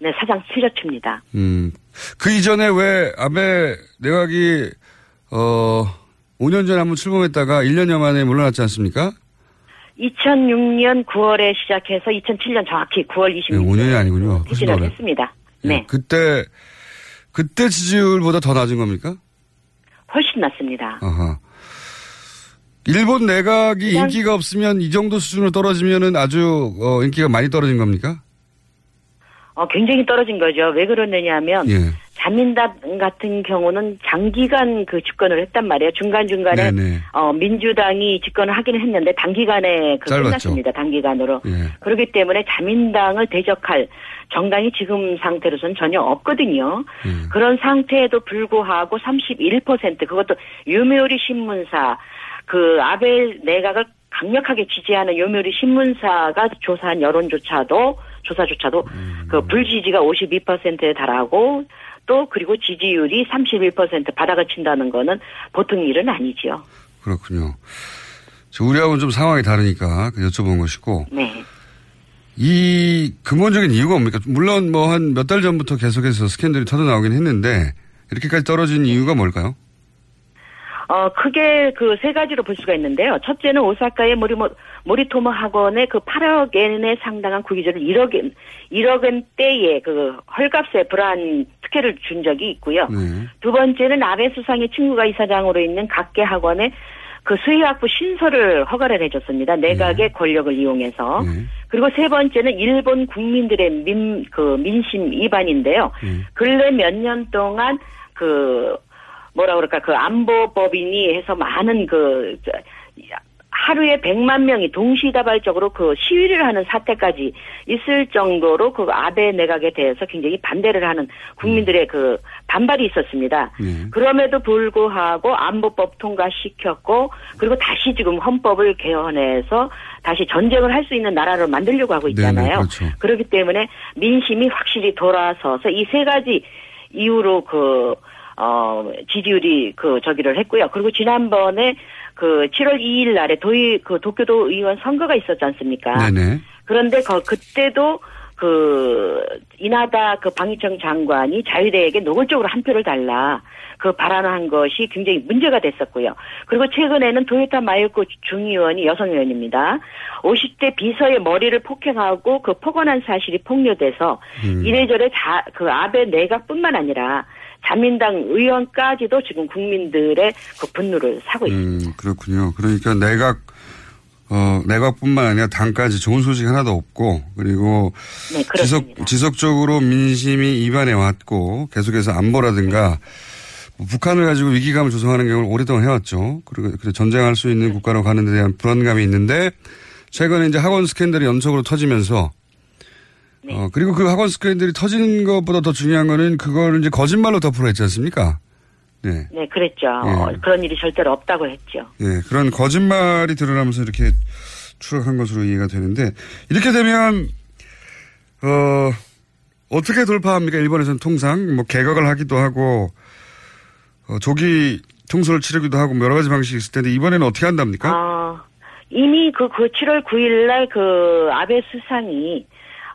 네, 사상 최저치입니다. 음. 그 이전에 왜 아베 내각이 어 5년 전에 한번 출범했다가 1년여 만에 물러났지 않습니까? 2006년 9월에 시작해서 2007년 정확히 9월 26일 네, 5년이 아니군요. 퇴진을 오래. 했습니다. 예, 네, 그때 그때 지지율보다 더 낮은 겁니까? 훨씬 낮습니다. 아하. 일본 내각이 그냥- 인기가 없으면 이 정도 수준으로 떨어지면은 아주 어, 인기가 많이 떨어진 겁니까? 어, 굉장히 떨어진 거죠. 왜 그러느냐면 예. 자민당 같은 경우는 장기간 그 집권을 했단 말이에요. 중간 중간에 네네. 어, 민주당이 집권을 하기는 했는데 단기간에 그 짧았죠. 끝났습니다. 단기간으로. 예. 그렇기 때문에 자민당을 대적할 정당이 지금 상태로서는 전혀 없거든요. 음. 그런 상태에도 불구하고 31% 그것도 유묘리 신문사 그 아베 내각을 강력하게 지지하는 요묘리 신문사가 조사한 여론조차도 조사조차도 그 불지지가 52%에 달하고 또 그리고 지지율이 31% 바닥을 친다는 거는 보통 일은 아니지요. 그렇군요. 저 우리하고는 좀 상황이 다르니까 그 여쭤본 것이고 네. 이 근본적인 이유가 뭡니까? 물론 뭐 한 몇 달 전부터 계속해서 스캔들이 터져 나오긴 했는데 이렇게까지 떨어진 이유가 뭘까요? 어, 크게 그 세 가지로 볼 수가 있는데요. 첫째는 오사카의 모리모, 모리토모 학원에 그 8억 엔에 상당한 구기자를 1억 엔, 1억 엔대의 그 헐값에 불안 특혜를 준 적이 있고요. 네. 두 번째는 아베 수상의 친구가 이사장으로 있는 각계 학원에 그 수의학부 신설을 허가를 해줬습니다. 내각의 권력을 이용해서. 그리고 세 번째는 일본 국민들의 민, 그 민심 위반인데요. 근래 몇 년 동안 그 뭐라 그럴까 그 안보법인이 해서 많은 그 저, 하루에 100만 명이 동시다발적으로 그 시위를 하는 사태까지 있을 정도로 그 아베 내각에 대해서 굉장히 반대를 하는 국민들의 그 반발이 있었습니다. 그럼에도 불구하고 안보법 통과시켰고 그리고 다시 지금 헌법을 개헌해서 다시 전쟁을 할 수 있는 나라를 만들려고 하고 있잖아요. 네네, 그렇죠. 그렇기 때문에 민심이 확실히 돌아서서 이 세 가지 이유로 그, 어, 지지율이 그 저기를 했고요. 그리고 지난번에 그 7월 2일 날에 도의, 그 도쿄도 의원 선거가 있었지 않습니까? 네네. 그런데 그, 그때도 그, 이나다 그 방위청 장관이 자유대에게 노골적으로 한 표를 달라. 그 발언한 것이 굉장히 문제가 됐었고요. 그리고 최근에는 도요타 마요코 중의원이 여성 의원입니다. 50대 비서의 머리를 폭행하고 그 폭언한 사실이 폭로돼서 이래저래 자, 그 아베 내각뿐만 아니라 자민당 의원까지도 지금 국민들의 그 분노를 사고 있습니다. 음, 그렇군요. 그러니까 내각, 어, 내각뿐만 아니라 당까지 좋은 소식 하나도 없고, 그리고 네. 지속, 지속적으로 민심이 이반해 왔고, 계속해서 안보라든가, 뭐 북한을 가지고 위기감을 조성하는 경우를 오랫동안 해왔죠. 그리고 그리고 전쟁할 수 있는 국가로 가는 데 대한 불안감이 있는데, 최근에 이제 학원 스캔들이 연속으로 터지면서, 네. 어, 그리고 그 학원 스캔들이 터지는 것보다 더 중요한 거는 그걸 이제 거짓말로 덮으려 했지 않습니까? 네. 네, 그랬죠. 예. 그런 일이 절대로 없다고 했죠. 예, 그런 거짓말이 드러나면서 이렇게 추락한 것으로 이해가 되는데, 이렇게 되면, 어, 어떻게 돌파합니까? 일본에서는 통상, 뭐, 개각을 하기도 하고, 어, 조기 통솔을 치르기도 하고, 뭐 여러 가지 방식이 있을 텐데, 이번에는 어떻게 한답니까? 어, 이미 그, 그 7월 9일 날 그 아베 수상이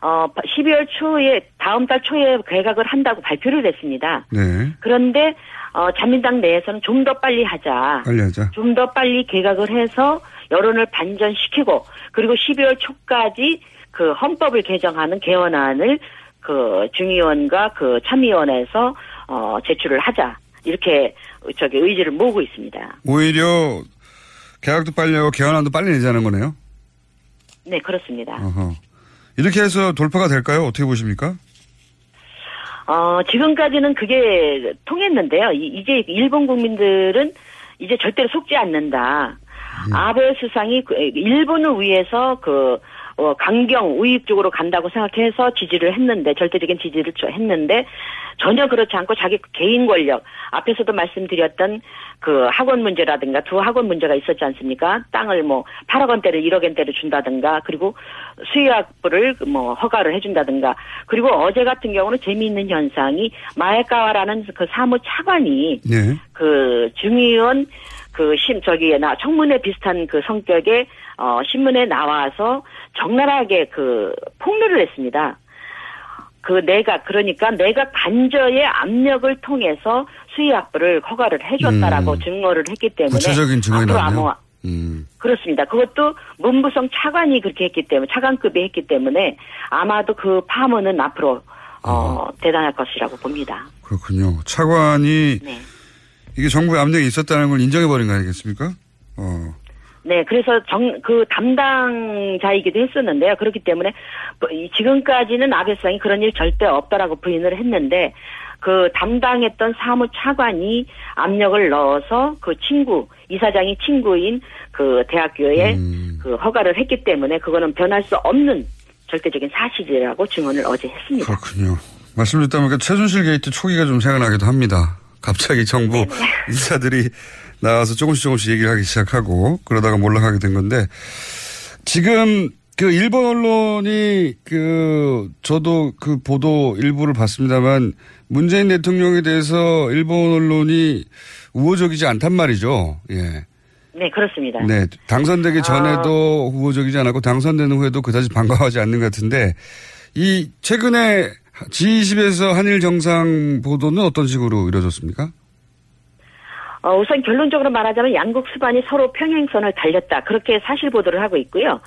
어 12월 초에 다음 달 초에 개각을 한다고 발표를 했습니다. 네. 그런데 어 자민당 내에서는 좀 더 빨리 하자. 빨리 하자. 좀 더 빨리 개각을 해서 여론을 반전시키고 그리고 12월 초까지 그 헌법을 개정하는 개헌안을 그 중의원과 그 참의원에서 어 제출을 하자 이렇게 저기 의지를 모으고 있습니다. 오히려 계약도 빨리 하고 개헌안도 빨리 내자는 거네요. 네 그렇습니다. 어허. 이렇게 해서 돌파가 될까요? 어떻게 보십니까? 어 지금까지는 그게 통했는데요. 이- 이제 일본 국민들은 이제 절대로 속지 않는다. 아베 수상이 그 일본을 위해서 그 어, 강경 우익 쪽으로 간다고 생각해서 지지를 했는데 절대적인 지지를 저- 했는데 전혀 그렇지 않고 자기 개인 권력 앞에서도 말씀드렸던 그 학원 문제라든가 두 학원 문제가 있었지 않습니까? 땅을 뭐 8억 원대를 1억 원대를 준다든가 그리고 수의학부를 뭐 허가를 해준다든가 그리고 어제 같은 경우는 재미있는 현상이 마에카와라는 그 사무 차관이 네. 그 중의원 그심 저기에 나 청문회 비슷한 그 성격의 어 신문에 나와서 적나라하게 그 폭로를 했습니다. 그 내가 그러니까 내가 간저의 압력을 통해서 수의학부를 허가를 해줬다라고 음. 증거를 했기 때문에 구체적인 증언이 앞으로. 아무 음. 그렇습니다. 그것도 문부성 차관이 그렇게 했기 때문에 차관급이 했기 때문에 아마도 그 파문은 앞으로 어 대단할 것이라고 봅니다. 그렇군요. 차관이 네. 이게 정부의 압력이 있었다는 걸 인정해버린 거 아니겠습니까? 어. 네, 그래서 정, 그 담당자이기도 했었는데요. 그렇기 때문에 뭐 이- 지금까지는 아베 수상이 그런 일 절대 없다라고 부인을 했는데 그 담당했던 사무 차관이 압력을 넣어서 그 친구 이사장이 친구인 그 대학교에 그 허가를 했기 때문에 그거는 변할 수 없는 절대적인 사실이라고 증언을 어제 했습니다. 그렇군요. 말씀 듣다 보니까 최순실 게이트 초기가 좀 생각나기도 합니다. 갑자기 정부 인사들이 나와서 조금씩 조금씩 얘기를 하기 시작하고 그러다가 몰락하게 된 건데 지금 그 일본 언론이 그 저도 그 보도 일부를 봤습니다만 문재인 대통령에 대해서 일본 언론이 우호적이지 않단 말이죠. 예. 네, 그렇습니다. 네. 당선되기 전에도 후보적이지 않았고 당선되는 후에도 그다지 반가워하지 않는 것 같은데 이 최근에 G20에서 한일 정상 보도는 어떤 식으로 이루어졌습니까? 어, 우선 결론적으로 말하자면 양국 수반이 서로 평행선을 달렸다. 그렇게 사실 보도를 하고 있고요.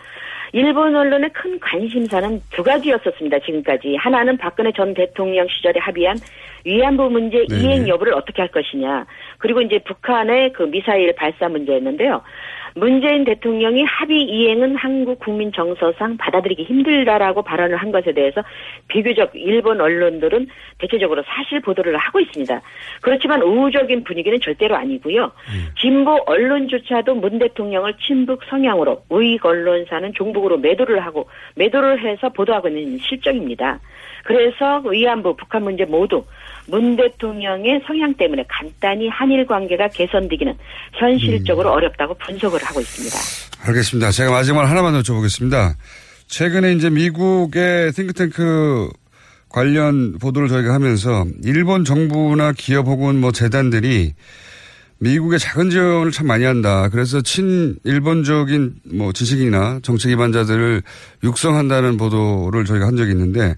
일본 언론의 큰 관심사는 두 가지였었습니다. 지금까지. 하나는 박근혜 전 대통령 시절에 합의한 위안부 문제 네네. 이행 여부를 어떻게 할 것이냐. 그리고 이제 북한의 그 미사일 발사 문제였는데요. 문재인 대통령이 합의 이행은 한국 국민 정서상 받아들이기 힘들다라고 발언을 한 것에 대해서 비교적 일본 언론들은 대체적으로 사실 보도를 하고 있습니다. 그렇지만 우호적인 분위기는 절대로 아니고요. 진보 언론조차도 문 대통령을 친북 성향으로 우익 언론사는 종북으로 매도를 하고 매도를 해서 보도하고 있는 실정입니다. 그래서 위안부 북한 문제 모두 문 대통령의 성향 때문에 간단히 한일 관계가 개선되기는 현실적으로 어렵다고 분석을 하고 있습니다. 알겠습니다. 제가 마지막 하나만 여쭤보겠습니다. 최근에 이제 미국의 싱크탱크 관련 보도를 저희가 하면서 일본 정부나 기업 혹은 뭐 재단들이 미국의 작은 지원을 참 많이 한다. 그래서 친일본적인 뭐 지식인이나 정책 기반자들을 육성한다는 보도를 저희가 한 적이 있는데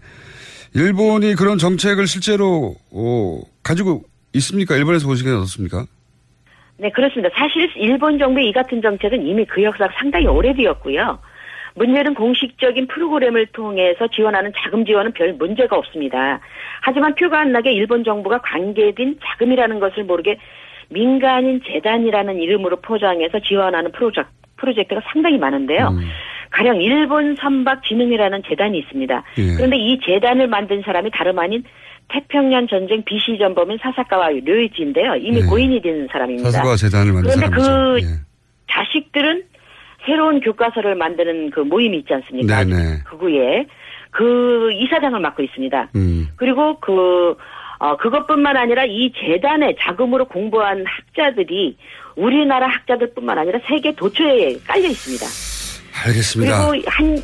일본이 그런 정책을 실제로 어, 가지고 있습니까? 일본에서 보시기엔 어떻습니까? 네, 그렇습니다. 사실 일본 정부의 이 같은 정책은 이미 그 역사가 상당히 오래되었고요. 문제는 공식적인 프로그램을 통해서 지원하는 자금 지원은 별 문제가 없습니다. 하지만 표가 안 나게 일본 정부가 관계된 자금이라는 것을 모르게 민간인 재단이라는 이름으로 포장해서 지원하는 프로젝트, 프로젝트가 상당히 많은데요. 가령 일본 선박 진흥이라는 재단이 있습니다. 예. 그런데 이 재단을 만든 사람이 다름 아닌 태평양 전쟁 BC 전범인 사사카와 료이지인데요. 이미 예. 고인이 된 사람입니다. 사사카와 재단을 만든 그런데 사람이죠. 예. 그 자식들은 새로운 교과서를 만드는 그 모임이 있지 않습니까? 네네. 그구에 그 이사장을 맡고 있습니다. 음. 그리고 그, 어, 그것뿐만 아니라 이 재단의 자금으로 공부한 학자들이 우리나라 학자들뿐만 아니라 세계 도처에 깔려 있습니다. 알겠습니다. 그리고 한,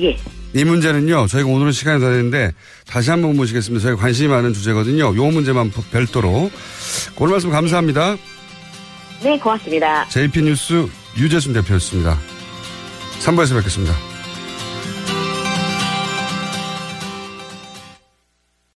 예. 이 문제는요, 저희가 오늘은 시간이 다 됐는데, 다시 한번 모시겠습니다. 저희가 관심이 많은 주제거든요. 요 문제만 별도로. 오늘 말씀 감사합니다. 네, 고맙습니다. JP 뉴스 유재순 대표였습니다. 3부에서 뵙겠습니다.